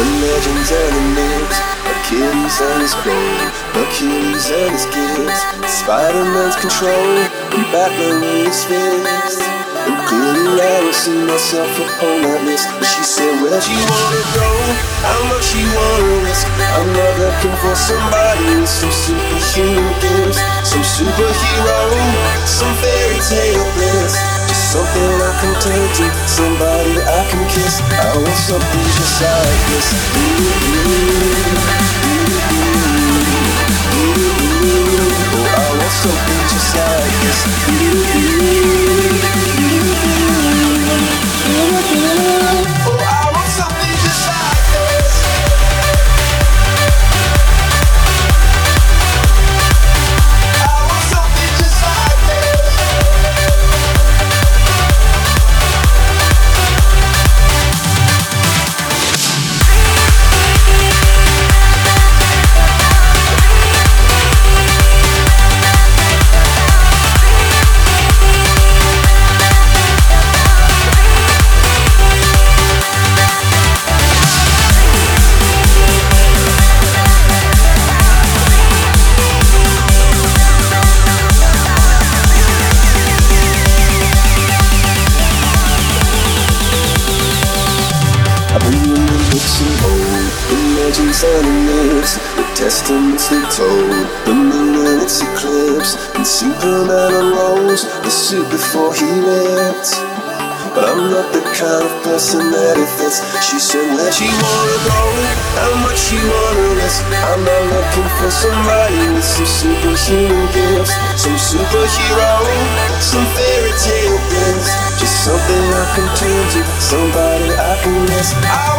the legends and the myths, Achilles and his gold, Achilles and his gifts, Spider-Man's control, and Batman with his fist. And clearly I don't see myself upon that list. But she said, where'd you wanna go? How much you wanna risk? I'm not looking for somebody with some superhuman gifts, some superhero, some fairy tale bliss. Something I can turn to, somebody I can kiss. I want something just like this. Books and old, the legends and the myths, the testaments they told, the moon and its eclipse, and Superman arose the suit before he lived. But I'm not the kind of person that it fits. She said, where she wanna go? How much she wanna risk? I'm not looking for somebody with some superhuman gifts, some superhero, some fairy tale bliss. Just something I can turn to, somebody I can miss. I